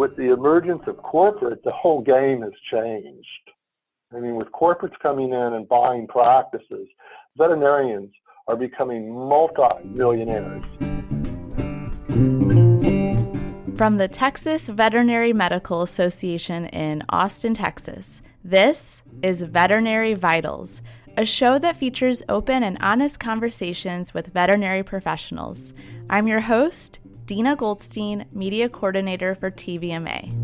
with the emergence of corporate, the whole game has changed. I mean, with corporates coming in and buying practices, veterinarians are becoming multi-millionaires. From the Texas Veterinary Medical Association in Austin, Texas, this is Veterinary Vitals, a show that features open and honest conversations with veterinary professionals. I'm your host, Dina Goldstein, Media Coordinator for TVMA.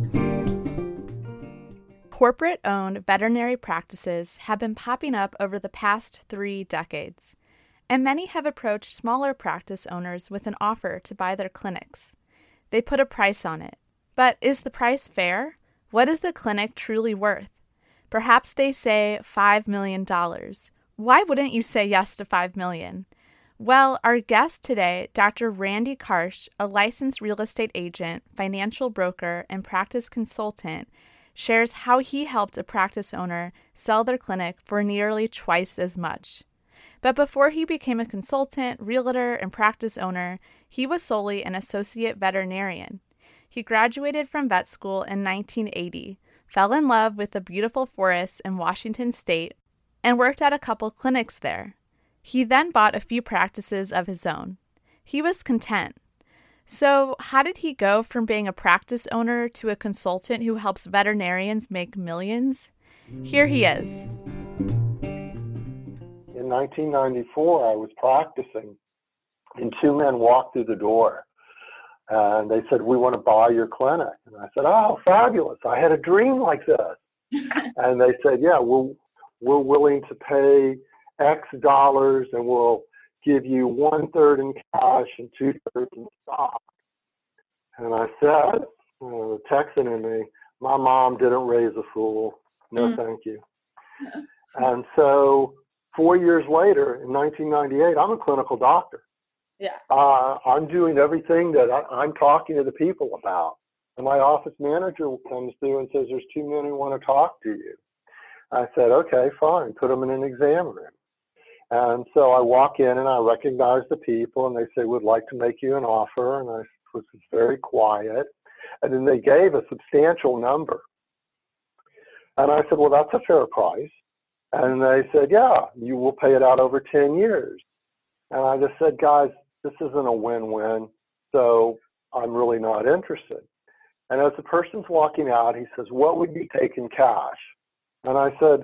Corporate owned veterinary practices have been popping up over the past three decades, and many have approached smaller practice owners with an offer to buy their clinics. They put a price on it. But is the price fair? What is the clinic truly worth? Perhaps they say $5 million. Why wouldn't you say yes to $5 million? Well, our guest today, Dr. Randy Karsh, a licensed real estate agent, financial broker, and practice consultant, shares how he helped a practice owner sell their clinic for nearly twice as much. But before he became a consultant, realtor, and practice owner, he was solely an associate veterinarian. He graduated from vet school in 1980, fell in love with the beautiful forests in Washington state, and worked at a couple clinics there. He then bought a few practices of his own. He was content, so, how did he go from being a practice owner to a consultant who helps veterinarians make millions? Here he is. In 1994, I was practicing, and two men walked through the door. And they said, We want to buy your clinic. And I said, Oh, fabulous. I had a dream like this. and they said, Yeah, we're, we're willing to pay X dollars and we'll give you one third in cash and two thirds in stock. And I said, uh, Texan in me, my mom didn't raise a fool. No, mm. thank you. and so four years later, in 1998, I'm a clinical doctor. Yeah. Uh, I'm doing everything that I, I'm talking to the people about. And my office manager comes through and says, There's two men who want to talk to you. I said, Okay, fine. Put them in an exam room. And so I walk in and I recognize the people and they say, We'd like to make you an offer. And I was very quiet. And then they gave a substantial number. And I said, Well, that's a fair price. And they said, Yeah, you will pay it out over 10 years. And I just said, Guys, this isn't a win win. So I'm really not interested. And as the person's walking out, he says, What would you take in cash? And I said,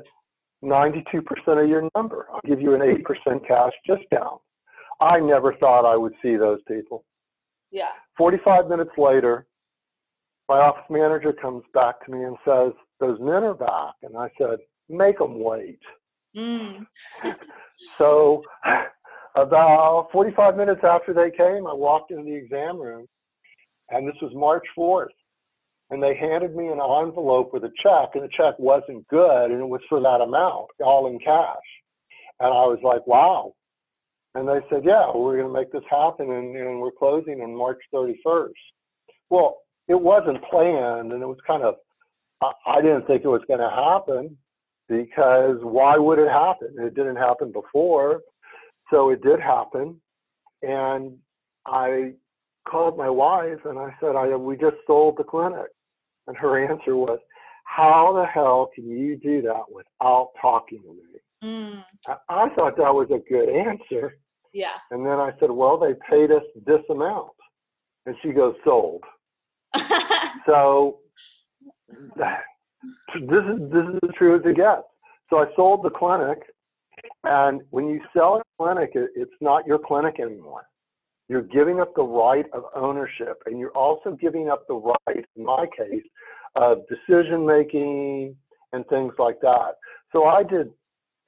92% of your number. I'll give you an 8% cash discount. I never thought I would see those people. Yeah. 45 minutes later, my office manager comes back to me and says, Those men are back. And I said, Make them wait. Mm. so, about 45 minutes after they came, I walked into the exam room, and this was March 4th and they handed me an envelope with a check, and the check wasn't good, and it was for that amount, all in cash. And I was like, wow. And they said, yeah, we're going to make this happen, and, and we're closing on March 31st. Well, it wasn't planned, and it was kind of, I, I didn't think it was going to happen because why would it happen? It didn't happen before. So it did happen. And I called my wife and I said, I, we just sold the clinic. And her answer was, How the hell can you do that without talking to me? Mm. I, I thought that was a good answer. Yeah. And then I said, Well, they paid us this amount. And she goes, Sold. so this is this is as true as it gets. So I sold the clinic, and when you sell a clinic, it, it's not your clinic anymore. You're giving up the right of ownership, and you're also giving up the right, in my case, of decision making and things like that. So I did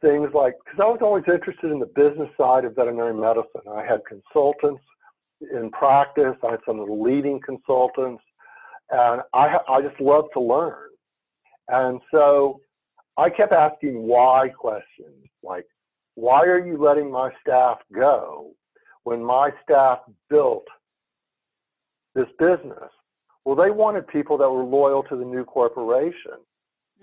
things like, because I was always interested in the business side of veterinary medicine. I had consultants in practice, I had some of the leading consultants, and I, I just love to learn. And so I kept asking why questions, like, why are you letting my staff go? When my staff built this business, well, they wanted people that were loyal to the new corporation.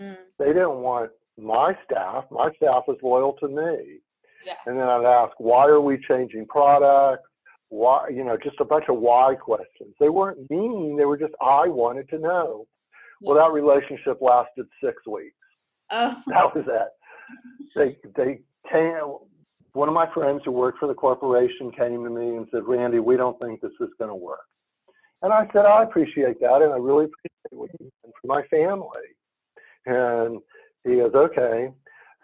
Mm. They didn't want my staff. My staff was loyal to me. Yeah. And then I'd ask, why are we changing products? why, you know, just a bunch of why questions. They weren't mean, they were just, I wanted to know. Yeah. Well, that relationship lasted six weeks. Oh. That was it. They, they came, one of my friends who worked for the corporation came to me and said, Randy, we don't think this is going to work. And I said, I appreciate that, and I really appreciate what you did for my family. And he goes, okay.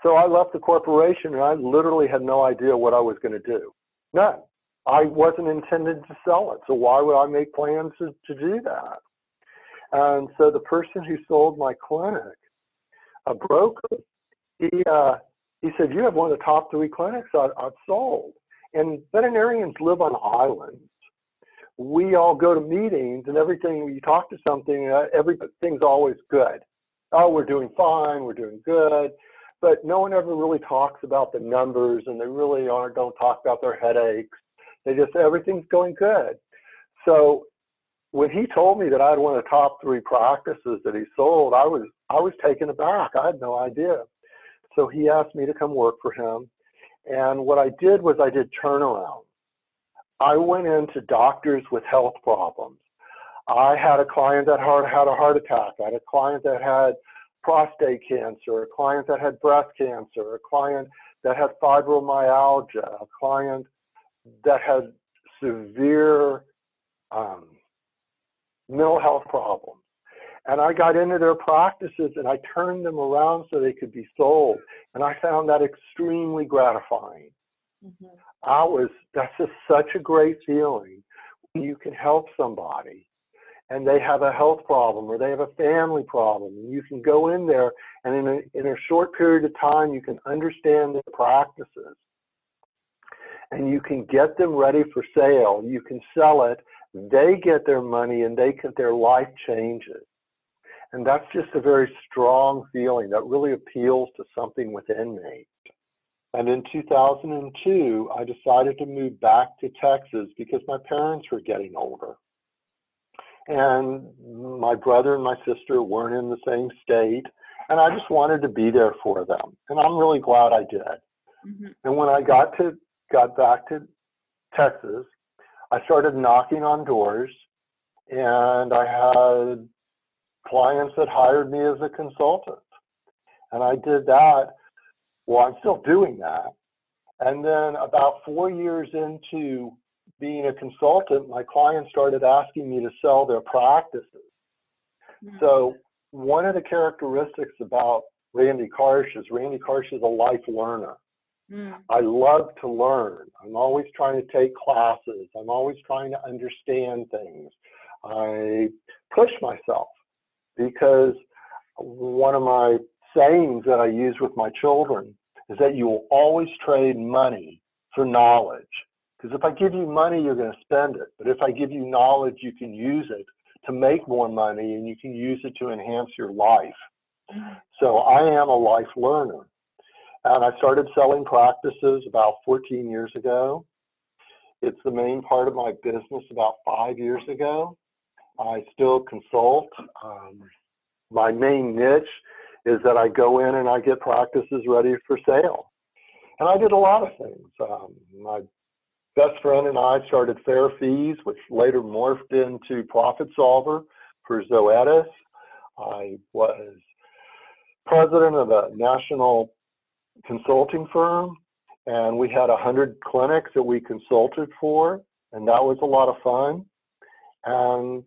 So I left the corporation, and I literally had no idea what I was going to do. None. I wasn't intended to sell it, so why would I make plans to, to do that? And so the person who sold my clinic, a broker, he uh, he said, "You have one of the top three clinics I, I've sold." And veterinarians live on islands, we all go to meetings and everything, you talk to something, uh, everything's always good. Oh, we're doing fine, we're doing good. But no one ever really talks about the numbers and they really aren't, don't talk about their headaches. They just, everything's going good. So when he told me that I had one of the top three practices that he sold, I was, I was taken aback. I had no idea. So he asked me to come work for him. And what I did was I did turnaround. I went into doctors with health problems. I had a client that had had a heart attack. I had a client that had prostate cancer, a client that had breast cancer, a client that had fibromyalgia, a client that had severe um, mental health problems. And I got into their practices and I turned them around so they could be sold. And I found that extremely gratifying. Mm-hmm. I was, that's just such a great feeling. when You can help somebody and they have a health problem or they have a family problem. And you can go in there and in a, in a short period of time, you can understand their practices and you can get them ready for sale. You can sell it. They get their money and they get their life changes. And that's just a very strong feeling that really appeals to something within me. And in 2002, I decided to move back to Texas because my parents were getting older. And my brother and my sister weren't in the same state. And I just wanted to be there for them. And I'm really glad I did. Mm-hmm. And when I got to got back to Texas, I started knocking on doors and I had clients that hired me as a consultant. And I did that well, I'm still doing that. And then about four years into being a consultant, my clients started asking me to sell their practices. Mm-hmm. So one of the characteristics about Randy Karsh is Randy Karsh is a life learner. Mm. I love to learn. I'm always trying to take classes. I'm always trying to understand things. I push myself because one of my sayings that I use with my children is that you will always trade money for knowledge. Because if I give you money, you're going to spend it. But if I give you knowledge, you can use it to make more money and you can use it to enhance your life. Mm-hmm. So I am a life learner. And I started selling practices about 14 years ago. It's the main part of my business about five years ago. I still consult. Um, my main niche is that I go in and I get practices ready for sale. And I did a lot of things. Um, my best friend and I started Fair Fees, which later morphed into Profit Solver for Zoetis. I was president of a national consulting firm, and we had 100 clinics that we consulted for, and that was a lot of fun. And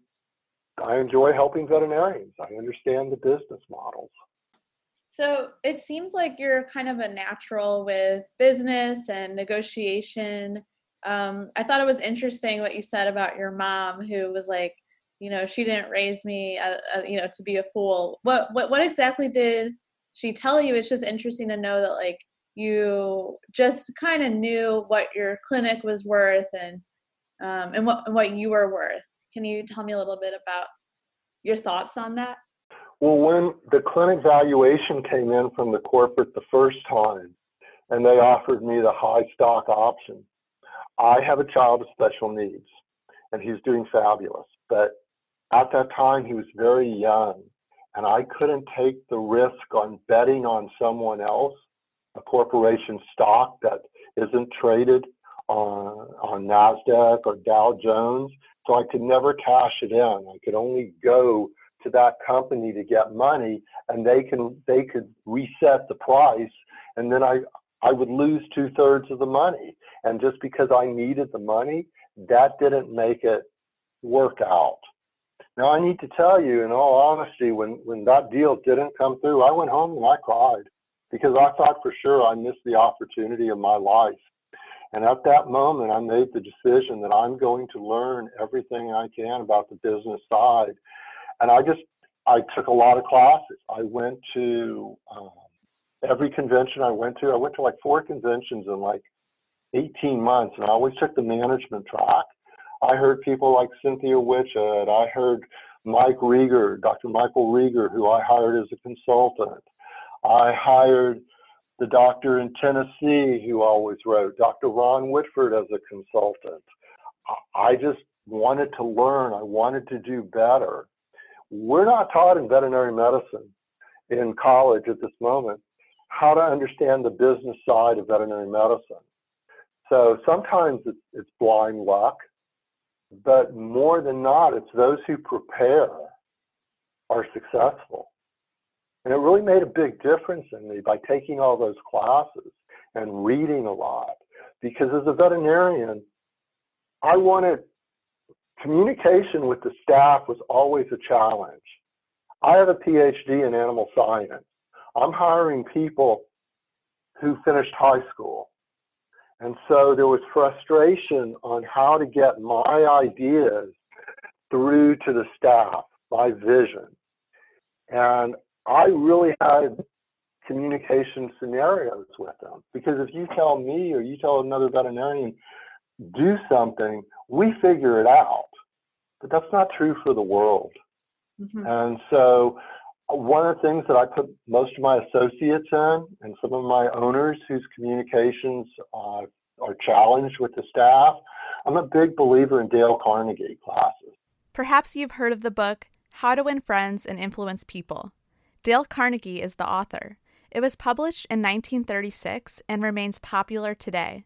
I enjoy helping veterinarians. I understand the business models. So it seems like you're kind of a natural with business and negotiation. Um, I thought it was interesting what you said about your mom, who was like, you know, she didn't raise me, uh, uh, you know, to be a fool. What what what exactly did she tell you? It's just interesting to know that like you just kind of knew what your clinic was worth and um, and what what you were worth. Can you tell me a little bit about your thoughts on that? Well, when the clinic valuation came in from the corporate the first time, and they offered me the high stock option, I have a child with special needs, and he's doing fabulous. But at that time, he was very young, and I couldn't take the risk on betting on someone else, a corporation stock that isn't traded on, on NASDAQ or Dow Jones. So I could never cash it in. I could only go to that company to get money and they can they could reset the price and then I I would lose two thirds of the money. And just because I needed the money, that didn't make it work out. Now I need to tell you, in all honesty, when when that deal didn't come through, I went home and I cried because I thought for sure I missed the opportunity of my life. And at that moment, I made the decision that I'm going to learn everything I can about the business side. And I just, I took a lot of classes. I went to um, every convention I went to. I went to like four conventions in like 18 months, and I always took the management track. I heard people like Cynthia Witchett. I heard Mike Riegger, Dr. Michael Riegger, who I hired as a consultant. I hired the doctor in Tennessee who always wrote, Dr. Ron Whitford as a consultant. I just wanted to learn. I wanted to do better. We're not taught in veterinary medicine in college at this moment how to understand the business side of veterinary medicine. So sometimes it's, it's blind luck, but more than not, it's those who prepare are successful. And it really made a big difference in me by taking all those classes and reading a lot. Because as a veterinarian, I wanted communication with the staff was always a challenge. I have a PhD in animal science. I'm hiring people who finished high school. And so there was frustration on how to get my ideas through to the staff, my vision. And I really had communication scenarios with them because if you tell me or you tell another veterinarian, do something, we figure it out. But that's not true for the world. Mm-hmm. And so one of the things that I put most of my associates in and some of my owners whose communications uh, are challenged with the staff, I'm a big believer in Dale Carnegie classes. Perhaps you've heard of the book How to Win Friends and Influence People. Dale Carnegie is the author. It was published in 1936 and remains popular today.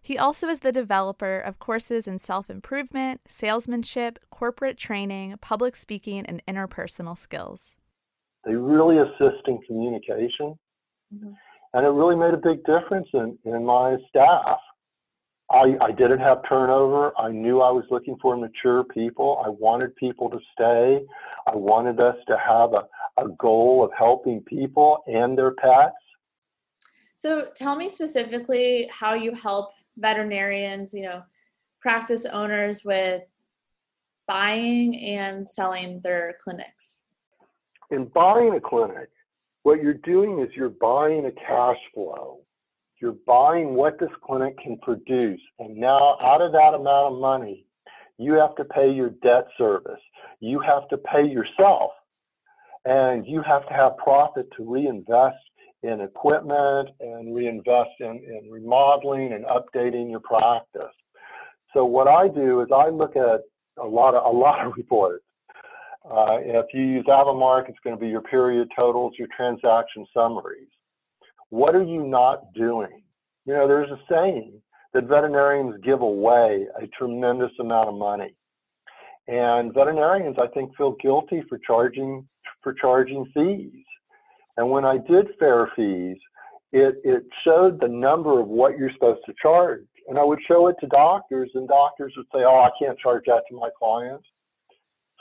He also is the developer of courses in self improvement, salesmanship, corporate training, public speaking, and interpersonal skills. They really assist in communication. Mm-hmm. And it really made a big difference in, in my staff. I, I didn't have turnover. I knew I was looking for mature people. I wanted people to stay. I wanted us to have a, a goal of helping people and their pets. So tell me specifically how you help veterinarians, you know, practice owners with buying and selling their clinics in buying a clinic, what you're doing is you're buying a cash flow. You're buying what this clinic can produce. And now, out of that amount of money, you have to pay your debt service. You have to pay yourself. And you have to have profit to reinvest in equipment and reinvest in, in remodeling and updating your practice. So what I do is I look at a lot of a lot of reports uh, if you use AVImark, it's going to be your period totals, your transaction summaries. What are you not doing? You know, there's a saying that veterinarians give away a tremendous amount of money. And veterinarians, I think, feel guilty for charging for charging fees. And when I did fair fees, it, it showed the number of what you're supposed to charge. And I would show it to doctors, and doctors would say, Oh, I can't charge that to my clients.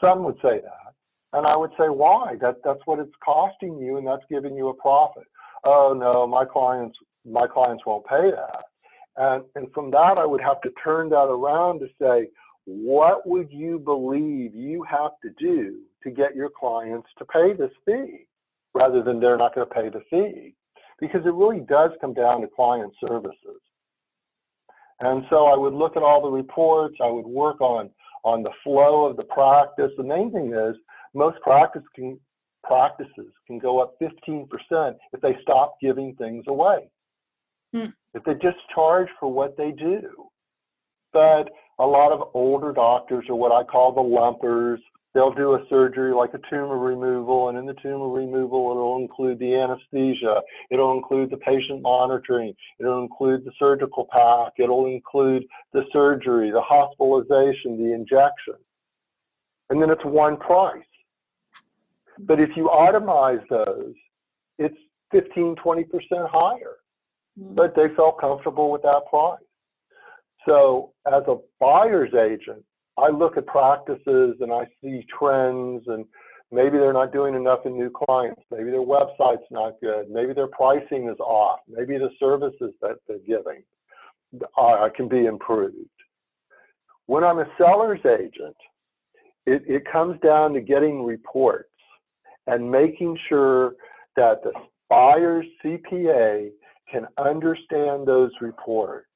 Some would say that. And I would say, why? That, that's what it's costing you and that's giving you a profit. Oh no, my clients, my clients won't pay that. And, and from that, I would have to turn that around to say, what would you believe you have to do to get your clients to pay this fee rather than they're not going to pay the fee? Because it really does come down to client services. And so I would look at all the reports, I would work on on the flow of the practice. The main thing is most practice can, practices can go up 15% if they stop giving things away. Hmm. If they just charge for what they do. But a lot of older doctors are what I call the lumpers. they'll do a surgery like a tumor removal, and in the tumor removal, it'll include the anesthesia, it'll include the patient monitoring, it'll include the surgical pack, it'll include the surgery, the hospitalization, the injection. And then it's one price. But if you itemize those, it's 15, 20% higher. Mm-hmm. But they felt comfortable with that price. So as a buyer's agent, I look at practices and I see trends and maybe they're not doing enough in new clients. Maybe their website's not good. Maybe their pricing is off. Maybe the services that they're giving uh, can be improved. When I'm a seller's agent, it, it comes down to getting reports and making sure that the buyer's CPA can understand those reports.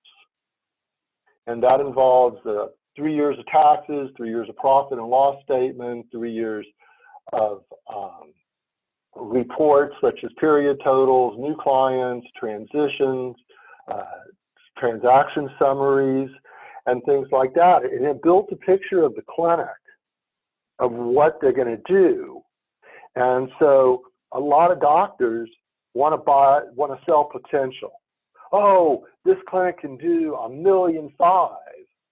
And that involves uh, three years of taxes, three years of profit and loss statement, three years of um, reports such as period totals, new clients, transitions, uh, transaction summaries, and things like that. And it built a picture of the clinic of what they're going to do. And so a lot of doctors want to buy, want to sell potential. Oh, this clinic can do a million five.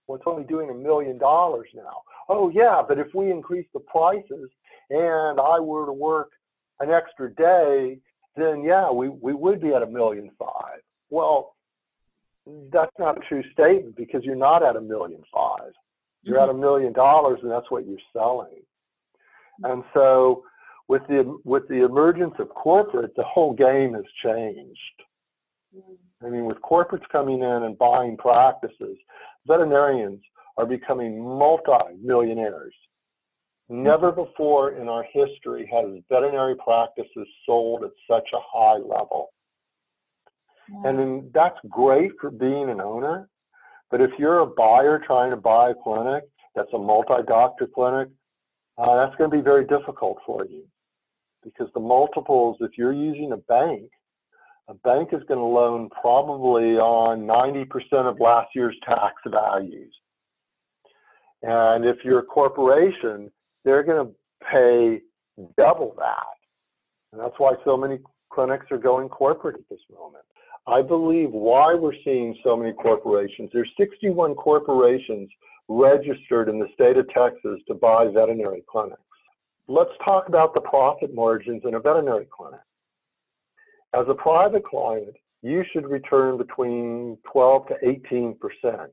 Well, it's only doing a million dollars now. Oh, yeah, but if we increase the prices and I were to work an extra day, then yeah, we, we would be at a million five. Well, that's not a true statement because you're not at a million five. You're mm-hmm. at a million dollars and that's what you're selling. And so with the with the emergence of corporate, the whole game has changed. I mean, with corporates coming in and buying practices, veterinarians are becoming multi-millionaires. Never before in our history has veterinary practices sold at such a high level. Yeah. And that's great for being an owner. But if you're a buyer trying to buy a clinic that's a multi-doctor clinic, uh, that's going to be very difficult for you because the multiples, if you're using a bank, a bank is going to loan probably on 90% of last year's tax values. And if you're a corporation, they're going to pay double that. And that's why so many clinics are going corporate at this moment. I believe why we're seeing so many corporations, there's 61 corporations registered in the state of Texas to buy veterinary clinics. Let's talk about the profit margins in a veterinary clinic. As a private client, you should return between 12 to 18 percent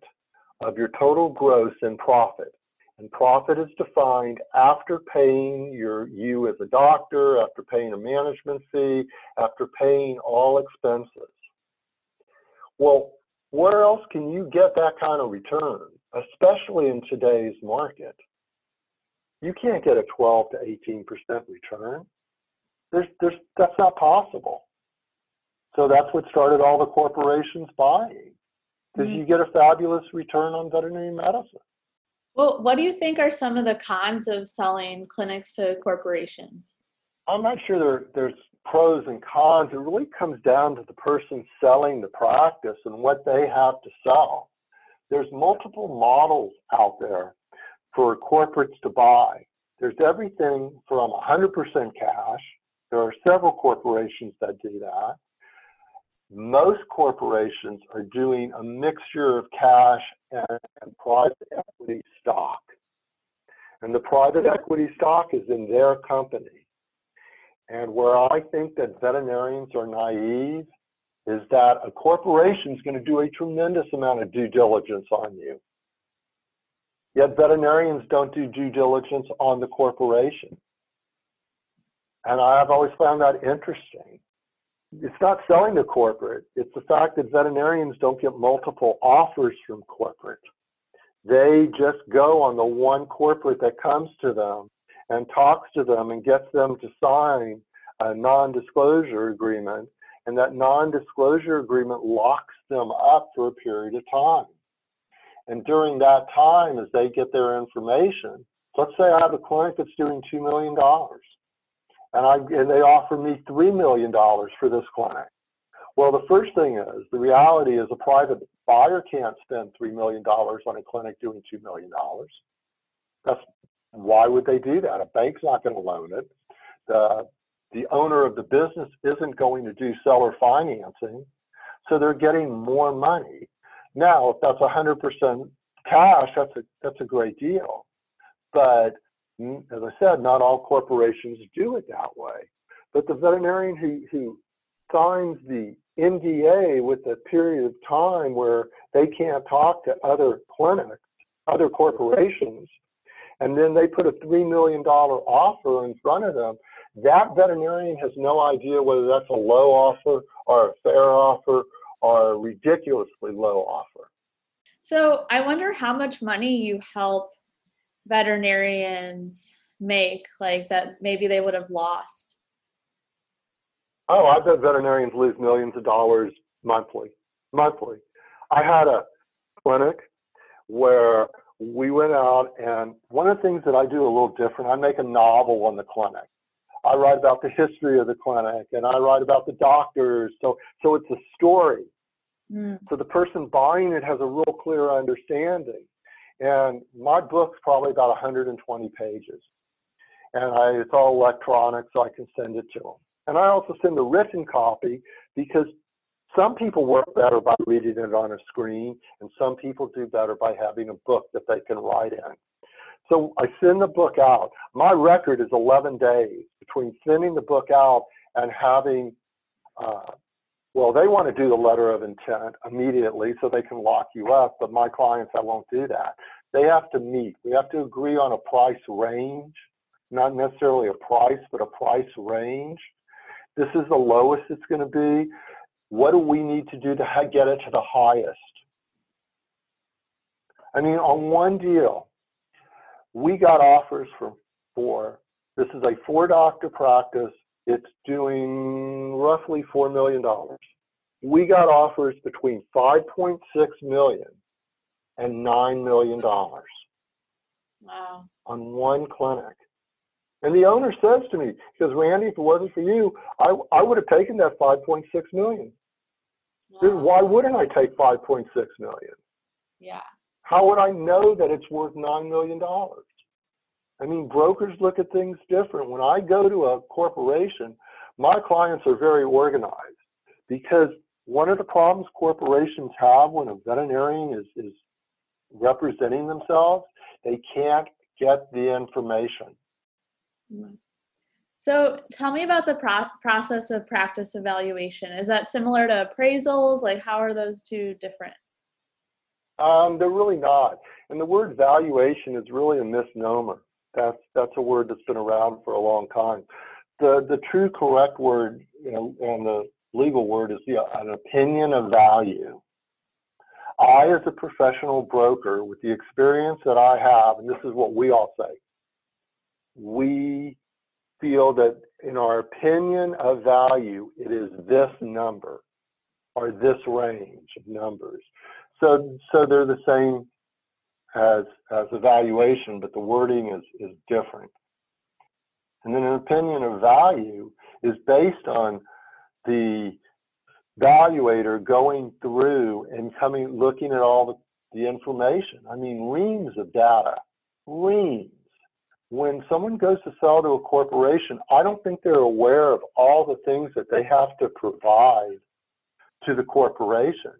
of your total gross in profit. And profit is defined after paying your you as a doctor, after paying a management fee, after paying all expenses. Well, where else can you get that kind of return, especially in today's market? You can't get a 12 to 18 percent return. There's, there's, that's not possible. So that's what started all the corporations buying, because mm-hmm. you get a fabulous return on veterinary medicine. Well, what do you think are some of the cons of selling clinics to corporations? I'm not sure there, there's pros and cons. It really comes down to the person selling the practice and what they have to sell. There's multiple models out there for corporates to buy. There's everything from 100% cash. There are several corporations that do that. Most corporations are doing a mixture of cash and, private equity stock. And the private equity stock is in their company. And where I think that veterinarians are naive is that a corporation is going to do a tremendous amount of due diligence on you. Yet veterinarians don't do due diligence on the corporation. And I've always found that interesting. It's not selling to corporate, it's the fact that veterinarians don't get multiple offers from corporate. They just go on the one corporate that comes to them and talks to them and gets them to sign a non disclosure agreement. And that non disclosure agreement locks them up for a period of time. And during that time, as they get their information, let's say I have a clinic that's doing $2 million and, I, and they offer me $3 million for this clinic. Well, the first thing is the reality is a private buyer can't spend $3 million on a clinic doing $2 million. That's why would they do that? A bank's not going to loan it. The, the owner of the business isn't going to do seller financing. So they're getting more money. Now, if that's 100% cash, that's a, that's a great deal. But as I said, not all corporations do it that way. But the veterinarian who, who signs the NDA with a period of time where they can't talk to other clinics, other corporations, and then they put a $3 million offer in front of them, that veterinarian has no idea whether that's a low offer or a fair offer or a ridiculously low offer. So I wonder how much money you help veterinarians make, like that maybe they would have lost. Oh, I bet veterinarians lose millions of dollars monthly. Monthly. I had a clinic where we went out and one of the things that I do a little different, I make a novel on the clinic. I write about the history of the clinic and I write about the doctors. So so it's a story. Mm. So the person buying it has a real clear understanding. And my book's probably about 120 pages. And I, it's all electronic, so I can send it to them. And I also send a written copy because some people work better by reading it on a screen, and some people do better by having a book that they can write in. So I send the book out. My record is 11 days between sending the book out and having, uh, well, they want to do the letter of intent immediately so they can lock you up, but my clients, I won't do that. They have to meet. We have to agree on a price range, not necessarily a price, but a price range. This is the lowest it's going to be. What do we need to do to get it to the highest? I mean, on one deal, we got offers for for this is a four doctor practice. It's doing roughly four million dollars. We got offers between 5.6 million and nine million dollars. Wow. On one clinic. And the owner says to me, he says, Randy, if it wasn't for you, I, I would have taken that 5.6 million. Wow. Why wouldn't I take 5.6 million? Yeah. How would I know that it's worth $9 million? I mean, brokers look at things different. When I go to a corporation, my clients are very organized because one of the problems corporations have when a veterinarian is, is representing themselves, they can't get the information. So tell me about the pro- process of practice evaluation. Is that similar to appraisals? Like, how are those two different? Um, they're really not. And the word valuation is really a misnomer. That's that's a word that's been around for a long time. The the true correct word, you know, and the legal word is the, an opinion of value. I, as a professional broker, with the experience that I have, and this is what we all say, we feel that in our opinion of value, it is this number or this range of numbers. So, so they're the same as, as evaluation, but the wording is, is different. And then an opinion of value is based on the evaluator going through and coming, looking at all the, the information. I mean, reams of data, reams when someone goes to sell to a corporation, I don't think they're aware of all the things that they have to provide to the corporation.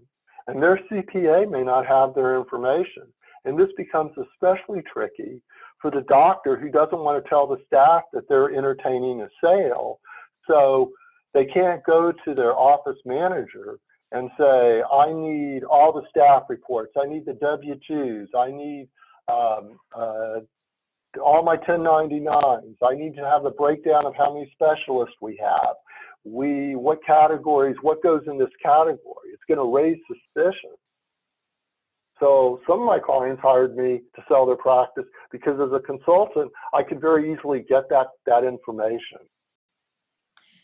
And their CPA may not have their information. And this becomes especially tricky for the doctor who doesn't want to tell the staff that they're entertaining a sale. So they can't go to their office manager and say, I need all the staff reports, I need the W 2s, I need um, uh, all my 1099s. I need to have the breakdown of how many specialists we have. We, what categories, what goes in this category. It's going to raise suspicion. So some of my clients hired me to sell their practice because as a consultant, I could very easily get that, that information.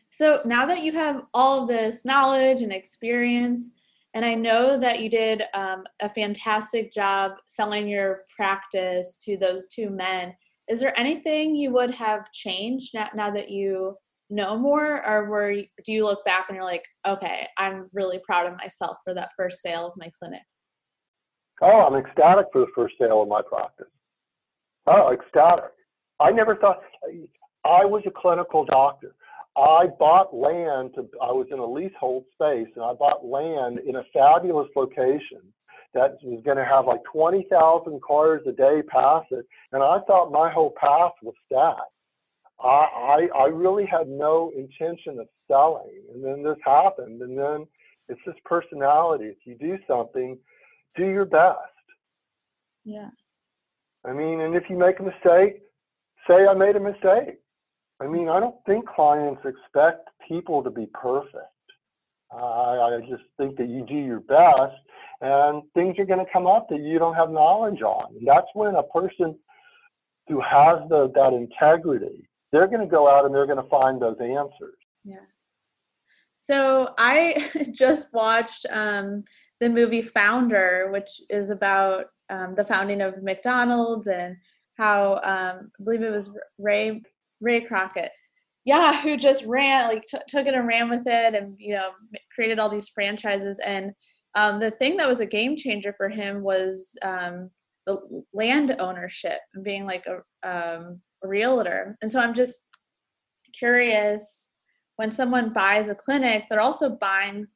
So now that you have all of this knowledge and experience, and I know that you did um, a fantastic job selling your practice to those two men. Is there anything you would have changed now, now that you know more, or were do you look back and you're like, okay, I'm really proud of myself for that first sale of my clinic? Oh, I'm ecstatic for the first sale of my practice. Oh, ecstatic. I never thought, I was a clinical doctor. I bought land to, I was in a leasehold space and I bought land in a fabulous location that was going to have like 20,000 cars a day pass it. And I thought my whole path was that. I, I, I really had no intention of selling. And then this happened. And then it's just personality. If you do something, do your best. Yeah. I mean, and if you make a mistake, say I made a mistake. I mean, I don't think clients expect people to be perfect. I, I just think that you do your best and things are going to come up that you don't have knowledge on. And that's when a person who has the, that integrity, they're going to go out and they're going to find those answers. Yeah. So I just watched um, the movie Founder, which is about um, the founding of McDonald's and how um, I believe it was Ray Ray Crockett, yeah, who just ran like t- took it and ran with it, and you know created all these franchises. And um, the thing that was a game changer for him was um, the land ownership being like a, um, a realtor. And so I'm just curious when someone buys a clinic, they're also buying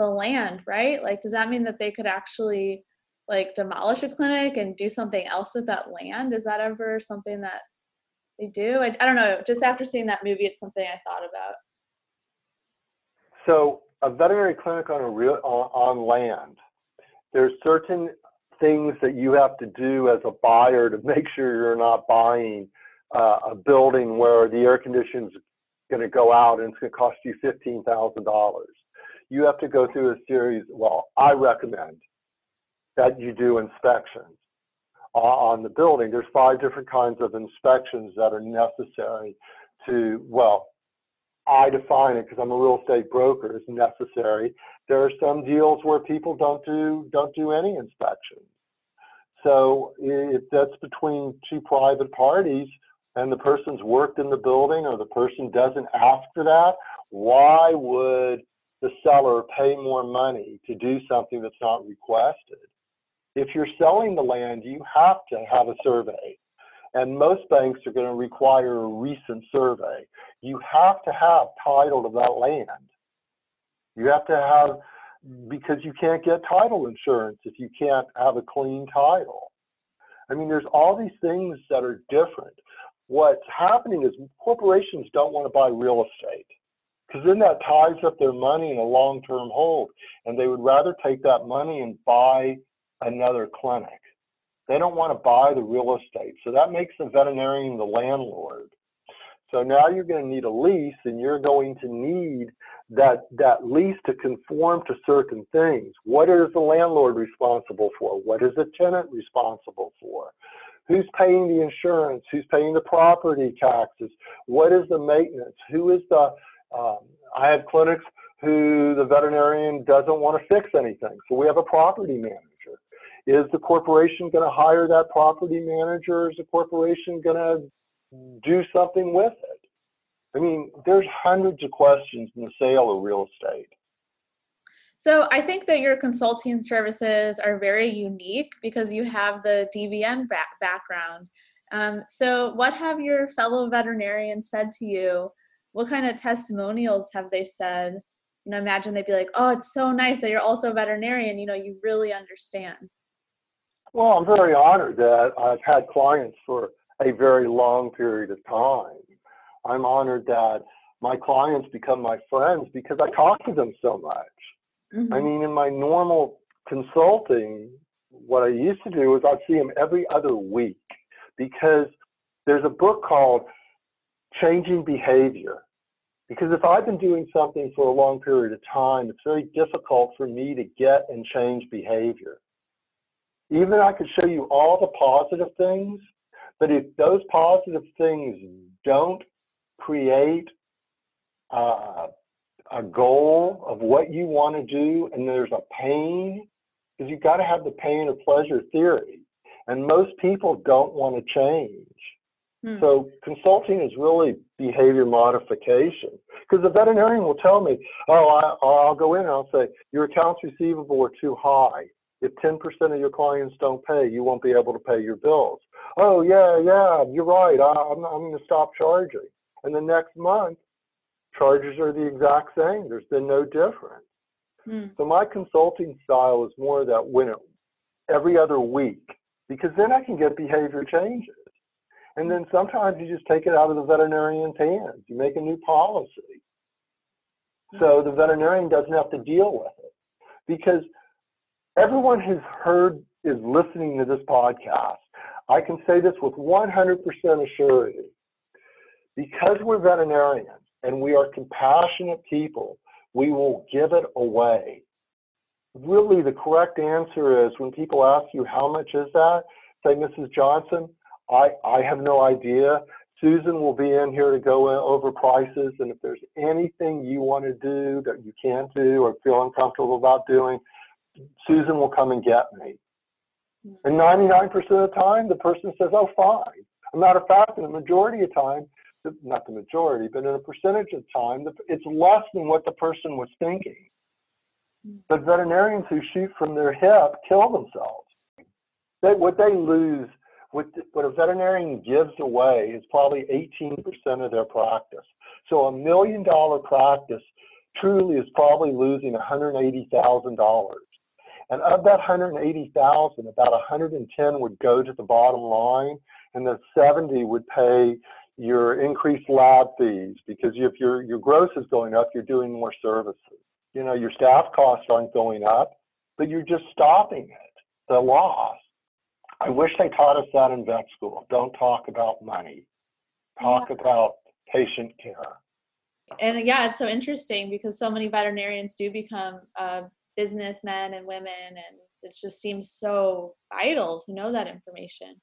the land, right? Like, does that mean that they could actually like demolish a clinic and do something else with that land? Is that ever something that they do? I, I don't know. Just after seeing that movie, it's something I thought about. So, a veterinary clinic on a real on, on land. There's certain things that you have to do as a buyer to make sure you're not buying uh, a building where the air conditioning's going to go out and it's going to cost you fifteen thousand dollars. You have to go through a series. Well, I recommend that you do inspections on the building. There's five different kinds of inspections that are necessary to, well, I define it because I'm a real estate broker as necessary. There are some deals where people don't do don't do any inspections. So if that's between two private parties and the person's worked in the building or the person doesn't ask for that, why would the seller pay more money to do something that's not requested? If you're selling the land, you have to have a survey. And most banks are going to require a recent survey. You have to have title to that land. You have to have, because you can't get title insurance if you can't have a clean title. I mean, there's all these things that are different. What's happening is corporations don't want to buy real estate because then that ties up their money in a long term hold. And they would rather take that money and buy another clinic. They don't want to buy the real estate. So that makes the veterinarian the landlord. So now you're going to need a lease and you're going to need that, that lease to conform to certain things. What is the landlord responsible for? What is the tenant responsible for? Who's paying the insurance? Who's paying the property taxes? What is the maintenance? Who is the, um, I have clinics who the veterinarian doesn't want to fix anything. So we have a property manager. Is the corporation going to hire that property manager? Is the corporation going to do something with it? I mean, there's hundreds of questions in the sale of real estate. So I think that your consulting services are very unique because you have the DVM back background. Um, so what have your fellow veterinarians said to you? What kind of testimonials have they said? You know, imagine they'd be like, "Oh, it's so nice that you're also a veterinarian. You know, you really understand." Well, I'm very honored that I've had clients for a very long period of time. I'm honored that my clients become my friends because I talk to them so much. Mm-hmm. I mean, in my normal consulting, what I used to do is I'd see them every other week because there's a book called Changing Behavior. Because if I've been doing something for a long period of time, it's very difficult for me to get and change behavior even I could show you all the positive things, but if those positive things don't create uh, a goal of what you want to do, and there's a pain, because you've got to have the pain of pleasure theory. And most people don't want to change. Hmm. So consulting is really behavior modification. Because the veterinarian will tell me, oh, I, will go in and I'll say, your accounts receivable are too high. if 10% of your clients don't pay, you won't be able to pay your bills. Oh, yeah, yeah, you're right. I, I'm, I'm going to stop charging. And the next month, charges are the exact same. There's been no difference. Mm. So my consulting style is more that when it, every other week, because then I can get behavior changes. And then sometimes you just take it out of the veterinarian's hands. You make a new policy. So mm-hmm. the veterinarian doesn't have to deal with it. Because everyone who's heard is listening to this podcast. I can say this with 100% assurity. Because we're veterinarians and we are compassionate people, we will give it away. Really, the correct answer is when people ask you, how much is that? Say, Mrs. Johnson, I, I have no idea. Susan will be in here to go over prices, and if there's anything you want to do that you can't do or feel uncomfortable about doing, Susan will come and get me. And 99% of the time, the person says, oh, fine. A matter of fact, in the majority of time, not the majority, but in a percentage of time, it's less than what the person was thinking. Hmm. But veterinarians who shoot from their hip kill themselves. They, what they lose, what, what a veterinarian gives away is probably 18% of their practice. So a million dollar practice truly is probably losing $180,000. And of that 180,000, about 110 would go to the bottom line, and the 70 would pay your increased lab fees because if your your gross is going up, you're doing more services. You know, your staff costs aren't going up, but you're just stopping it, the loss. I wish they taught us that in vet school. Don't talk about money. Talk yeah. about patient care. And yeah, it's so interesting because so many veterinarians do become uh, businessmen and women and it just seems so vital to know that information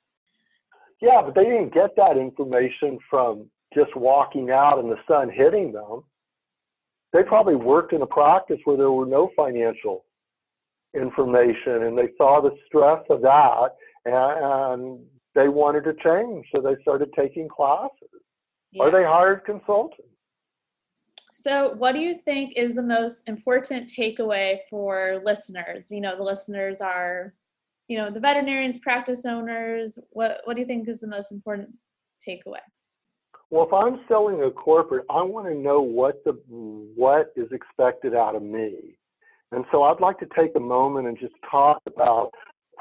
yeah but they didn't get that information from just walking out and the sun hitting them they probably worked in a practice where there were no financial information and they saw the stress of that and, they wanted to change so they started taking classes yeah. or they hired consultants so, what do you think is the most important takeaway for listeners? You know, the listeners are, you know, the veterinarians, practice owners. What What do you think is the most important takeaway? Well, if I'm selling a corporate, I want to know what the what is expected out of me, and so I'd like to take a moment and just talk about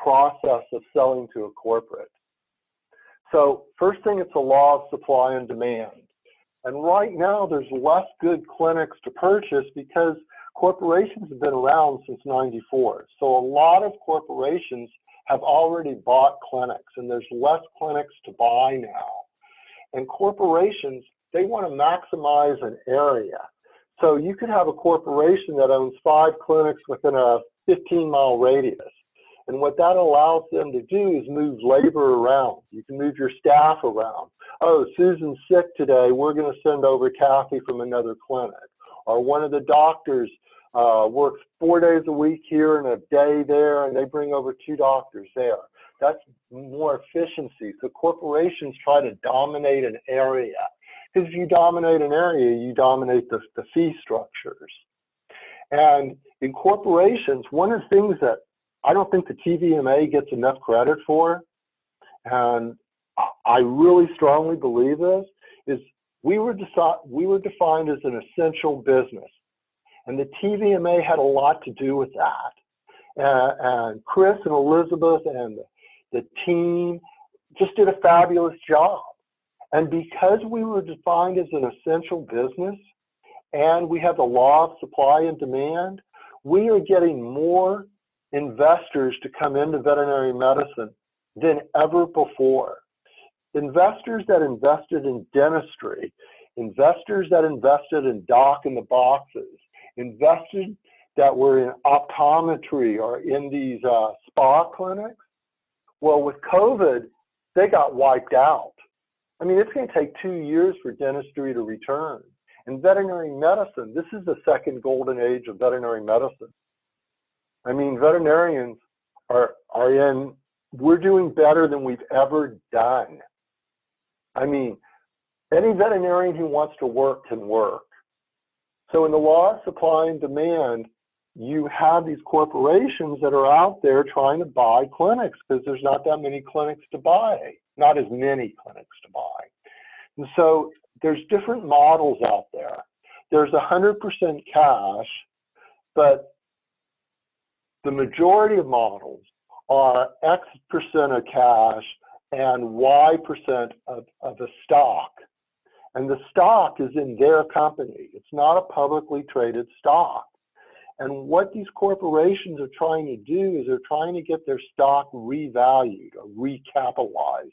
process of selling to a corporate. So, first thing, it's a law of supply and demand. And right now, there's less good clinics to purchase because corporations have been around since 94. So a lot of corporations have already bought clinics and there's less clinics to buy now. And corporations, they want to maximize an area. So you could have a corporation that owns five clinics within a 15 mile radius. And what that allows them to do is move labor around. You can move your staff around. Oh, Susan's sick today. We're going to send over Kathy from another clinic. Or one of the doctors uh, works four days a week here and a day there, and they bring over two doctors there. That's more efficiency. So corporations try to dominate an area. Because if you dominate an area, you dominate the, the fee structures. And in corporations, one of the things that I don't think the TVMA gets enough credit for, and I really strongly believe this, is we were, deci- we were defined as an essential business. And the TVMA had a lot to do with that. Uh, and Chris and Elizabeth and the, the team just did a fabulous job. And because we were defined as an essential business and we have the law of supply and demand, we are getting more investors to come into veterinary medicine than ever before. Investors that invested in dentistry, investors that invested in doc in the boxes, investors that were in optometry or in these uh, spa clinics. Well, with COVID, they got wiped out. I mean, it's going to take two years for dentistry to return. In veterinary medicine, this is the second golden age of veterinary medicine. I mean, veterinarians are are in. We're doing better than we've ever done. I mean, any veterinarian who wants to work can work. So in the law of supply and demand, you have these corporations that are out there trying to buy clinics because there's not that many clinics to buy, not as many clinics to buy. And so there's different models out there. There's 100% cash, but the majority of models are X percent of cash and Y percent of, of a stock. And the stock is in their company. It's not a publicly traded stock. And what these corporations are trying to do is they're trying to get their stock revalued or recapitalized.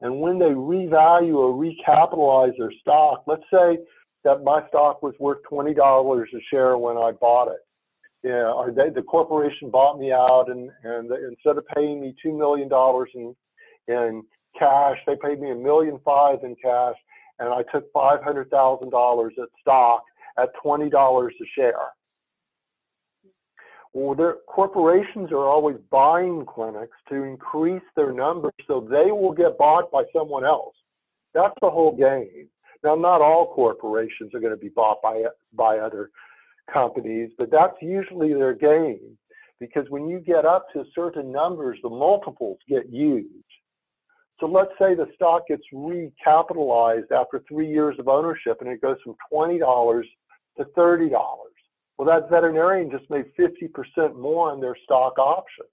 And when they revalue or recapitalize their stock, let's say that my stock was worth $20 a share when I bought it. Yeah, or they, the corporation bought me out, and, and instead of paying me $2 million in, in cash, they paid me a million five in cash, and I took $500,000 at stock at $20 a share. Well, their corporations are always buying clinics to increase their numbers so they will get bought by someone else. That's the whole game. Now, not all corporations are going to be bought by by other companies, but that's usually their game because when you get up to certain numbers, the multiples get huge. So let's say the stock gets recapitalized after three years of ownership and it goes from $20 to $30. Well, that veterinarian just made 50% more on their stock option.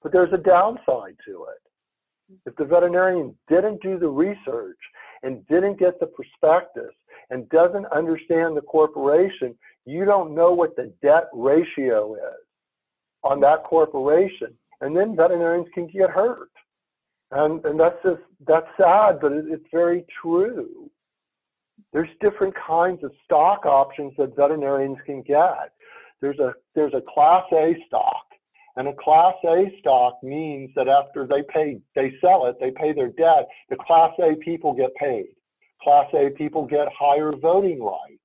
But there's a downside to it. If the veterinarian didn't do the research and didn't get the prospectus and doesn't understand the corporation, you don't know what the debt ratio is on that corporation. And then veterinarians can get hurt. And, and that's just, that's sad, but it, it's very true. There's different kinds of stock options that veterinarians can get. There's a there's a class A stock. And a class A stock means that after they pay they sell it, they pay their debt, the class A people get paid. Class A people get higher voting rights.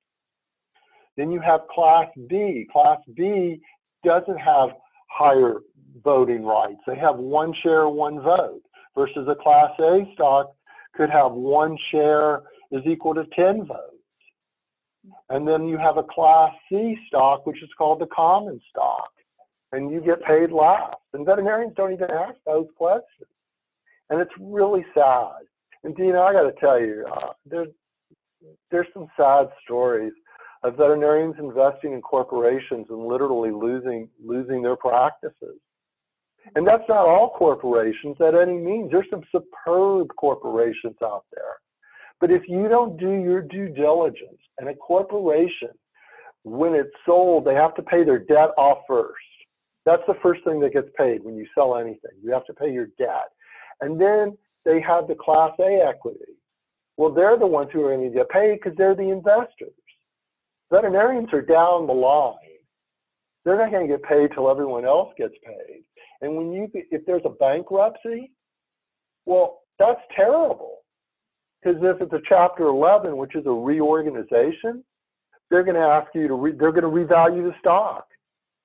Then you have class B. Class B doesn't have higher voting rights. They have one share, one vote, versus a class A stock could have one share is equal to 10 votes. And then you have a Class C stock, which is called the common stock, and you get paid last. And veterinarians don't even ask those questions. And it's really sad. And Dina, I got to tell you, uh, there's there's some sad stories of veterinarians investing in corporations and literally losing losing their practices. And that's not all corporations at any means. There's some superb corporations out there but if you don't do your due diligence, and a corporation, when it's sold, they have to pay their debt off first. That's the first thing that gets paid when you sell anything. You have to pay your debt. And then they have the Class A equity. Well, they're the ones who are going to get paid because they're the investors. Veterinarians are down the line. They're not going to get paid till everyone else gets paid. And when you, if there's a bankruptcy, well, that's terrible because if it's a Chapter 11, which is a reorganization, they're going to ask you to, re, they're going to revalue the stock.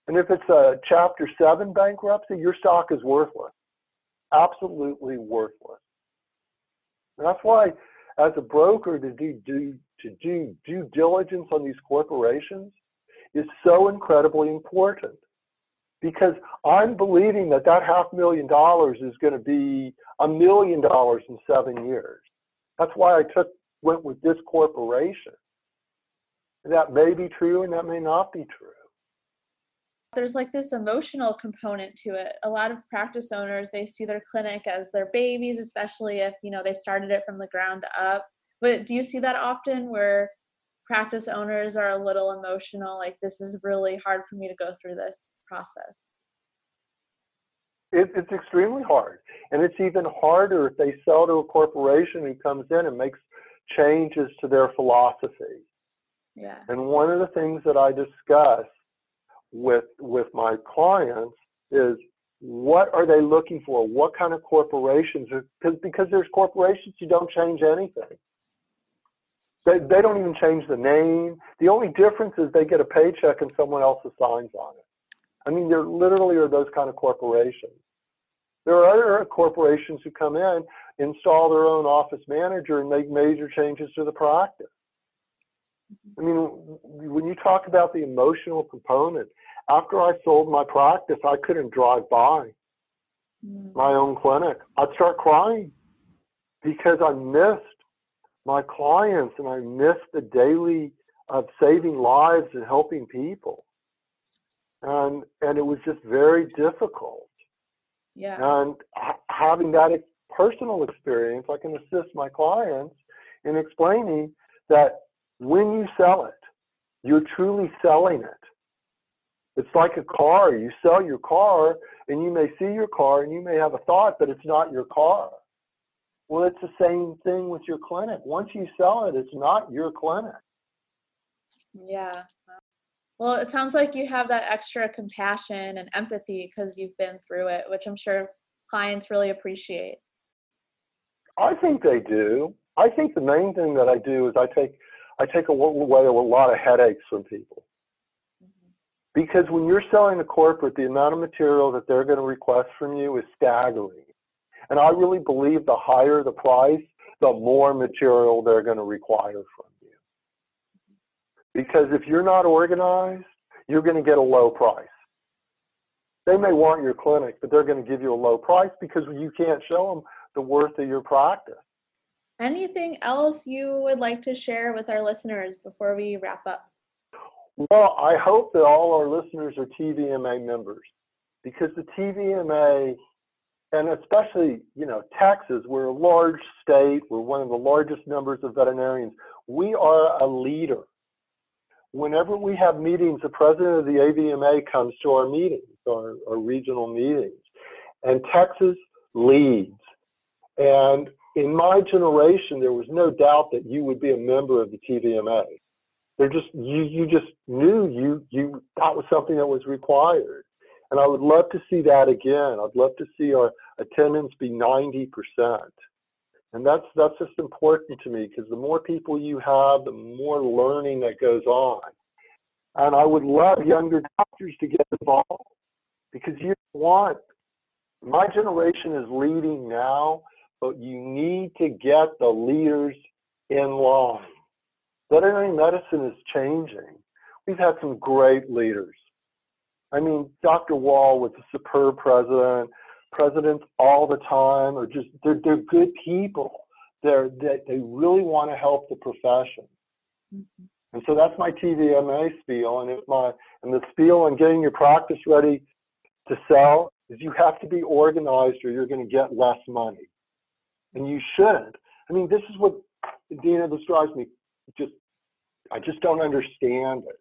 And if it's a Chapter 7 bankruptcy, your stock is worthless, absolutely worthless. And that's why, as a broker, to do, to do due diligence on these corporations is so incredibly important because I'm believing that that half million dollars is going to be a million dollars in seven years. That's why I took went with this corporation. That may be true and that may not be true. There's like this emotional component to it. A lot of practice owners, they see their clinic as their babies, especially if, you know, they started it from the ground up. But do you see that often where practice owners are a little emotional like this is really hard for me to go through this process? It, it's extremely hard. And it's even harder if they sell to a corporation who comes in and makes changes to their philosophy. Yeah. And one of the things that I discuss with with my clients is what are they looking for? What kind of corporations? Because because there's corporations who don't change anything. They they don't even change the name. The only difference is they get a paycheck and someone else signs on it. I mean, there literally are those kind of corporations. There are other corporations who come in, install their own office manager, and make major changes to the practice. I mean, when you talk about the emotional component after I sold my practice, I couldn't drive by mm. my own clinic. I'd start crying because I missed my clients and I missed the daily of saving lives and helping people. And and it was just very difficult. Yeah. And having that personal experience, I can assist my clients in explaining that when you sell it, you're truly selling it. It's like a car. You sell your car and you may see your car and you may have a thought, but it's not your car. Well, it's the same thing with your clinic. Once you sell it, it's not your clinic. Yeah. Well, it sounds like you have that extra compassion and empathy because you've been through it, which I'm sure clients really appreciate. I think they do. I think the main thing that I do is I take I take away a lot of headaches from people. Mm-hmm. Because when you're selling to corporate, the amount of material that they're going to request from you is staggering. And I really believe the higher the price, the more material they're going to require from you. Because if you're not organized, you're going to get a low price. They may want your clinic, but they're going to give you a low price because you can't show them the worth of your practice. Anything else you would like to share with our listeners before we wrap up? Well, I hope that all our listeners are TVMA members because the TVMA, and especially, you know, Texas, we're a large state, we're one of the largest numbers of veterinarians. We are a leader. Whenever we have meetings, the president of the AVMA comes to our meetings, our, our regional meetings, and Texas leads. And in my generation, there was no doubt that you would be a member of the TVMA. There just you you just knew you you that was something that was required, and I would love to see that again. I'd love to see our attendance be 90 percent, and that's that's just important to me because the more people you have, the more learning that goes on, and I would love younger doctors to get involved because you want my generation is leading now but you need to get the leaders in line. Veterinary medicine is changing. We've had some great leaders. I mean, Dr. Wall was a superb president. Presidents all the time are just, they're, they're good people. They're, they, they really want to help the profession. Mm-hmm. And so that's my TVMA spiel. And, my, and the spiel on getting your practice ready to sell is you have to be organized or you're going to get less money and you shouldn't. I mean, this is what Dina. This drives me just. I just don't understand it.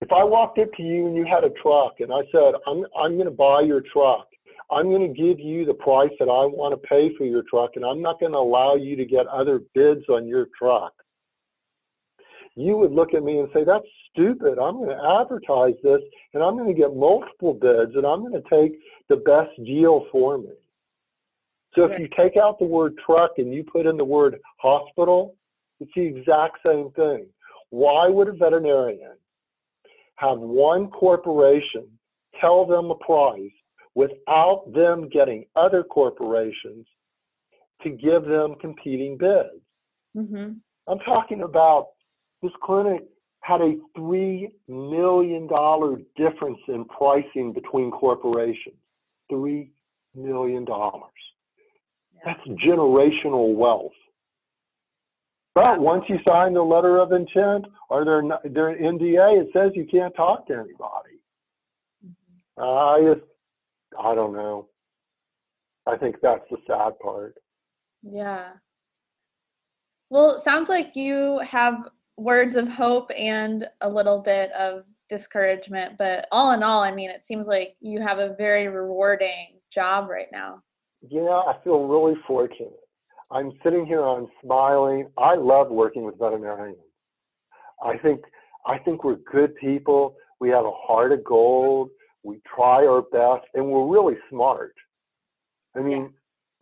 If I walked up to you and you had a truck, and I said, "I'm I'm going to buy your truck. I'm going to give you the price that I want to pay for your truck, and I'm not going to allow you to get other bids on your truck." You would look at me and say, "That's stupid. I'm going to advertise this, and I'm going to get multiple bids, and I'm going to take the best deal for me." So if you take out the word truck and you put in the word hospital, it's the exact same thing. Why would a veterinarian have one corporation tell them a price without them getting other corporations to give them competing bids? Mm-hmm. I'm talking about this clinic had a $3 million difference in pricing between corporations. $3 million. That's generational wealth. But once you sign the letter of intent or their, their NDA, it says you can't talk to anybody. Mm-hmm. I just, I don't know. I think that's the sad part. Yeah. Well, it sounds like you have words of hope and a little bit of discouragement, but all in all, I mean, it seems like you have a very rewarding job right now. Yeah, I feel really fortunate. I'm sitting here, I'm smiling. I love working with veterinarians. I think I think we're good people. We have a heart of gold. We try our best, and we're really smart. I mean,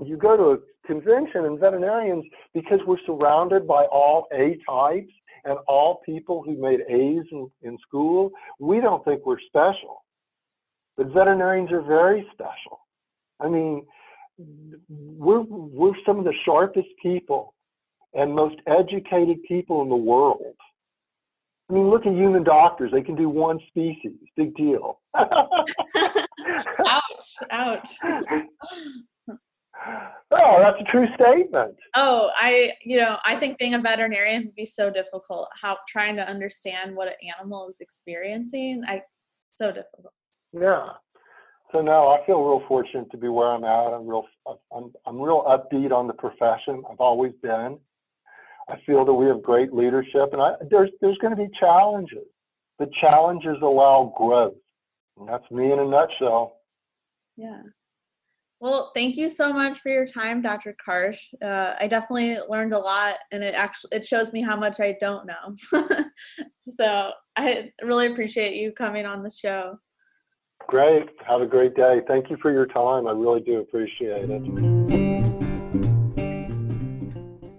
yeah. you go to a convention and veterinarians, because we're surrounded by all A types and all people who made A's in, in school, we don't think we're special. But veterinarians are very special. I mean, we're we're some of the sharpest people and most educated people in the world. I mean, look at human doctors. They can do one species. Big deal. ouch, ouch. Oh, that's a true statement. Oh, I, you know, I think being a veterinarian would be so difficult. How trying to understand what an animal is experiencing, I, so difficult. Yeah. So no, I feel real fortunate to be where I'm at. I'm real, I'm, I'm real upbeat on the profession. I've always been. I feel that we have great leadership, and I, there's there's going to be challenges. The challenges allow growth, and that's me in a nutshell. Yeah. Well, thank you so much for your time, Dr. Karsh. Uh, I definitely learned a lot, and it actually it shows me how much I don't know. so I really appreciate you coming on the show. Great. Have a great day. Thank you for your time. I really do appreciate it.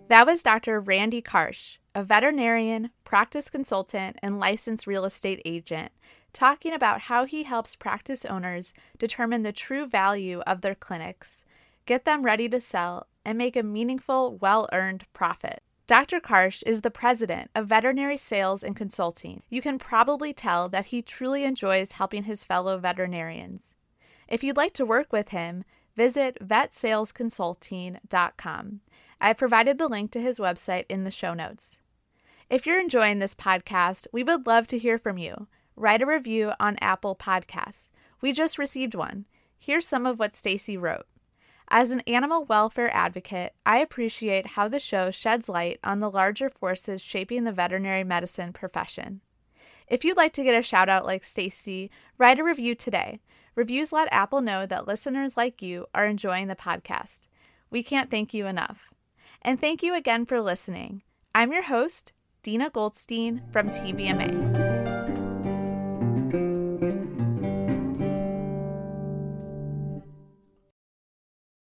That was Dr. Randy Karsh, a veterinarian, practice consultant, and licensed real estate agent talking about how he helps practice owners determine the true value of their clinics, get them ready to sell, and make a meaningful, well earned profit. Dr. Karsh is the president of Veterinary Sales and Consulting. You can probably tell that he truly enjoys helping his fellow veterinarians. If you'd like to work with him, visit vetsalesconsulting.com. I've provided the link to his website in the show notes. If you're enjoying this podcast, we would love to hear from you write a review on Apple Podcasts. We just received one. Here's some of what Stacy wrote. As an animal welfare advocate, I appreciate how the show sheds light on the larger forces shaping the veterinary medicine profession. If you'd like to get a shout out like Stacy, write a review today. Reviews let Apple know that listeners like you are enjoying the podcast. We can't thank you enough. And thank you again for listening. I'm your host, Dina Goldstein from TVMA.